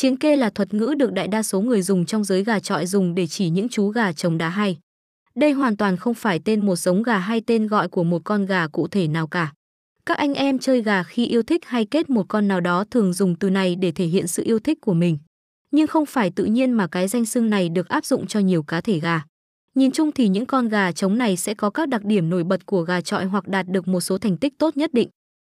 Chiến kê là thuật ngữ được đại đa số người dùng trong giới gà trọi dùng để chỉ những chú gà trống đá hay. Đây hoàn toàn không phải tên một giống gà hay tên gọi của một con gà cụ thể nào cả. Các anh em chơi gà khi yêu thích hay kết một con nào đó thường dùng từ này để thể hiện sự yêu thích của mình. Nhưng không phải tự nhiên mà cái danh xưng này được áp dụng cho nhiều cá thể gà. Nhìn chung thì những con gà trống này sẽ có các đặc điểm nổi bật của gà trọi hoặc đạt được một số thành tích tốt nhất định.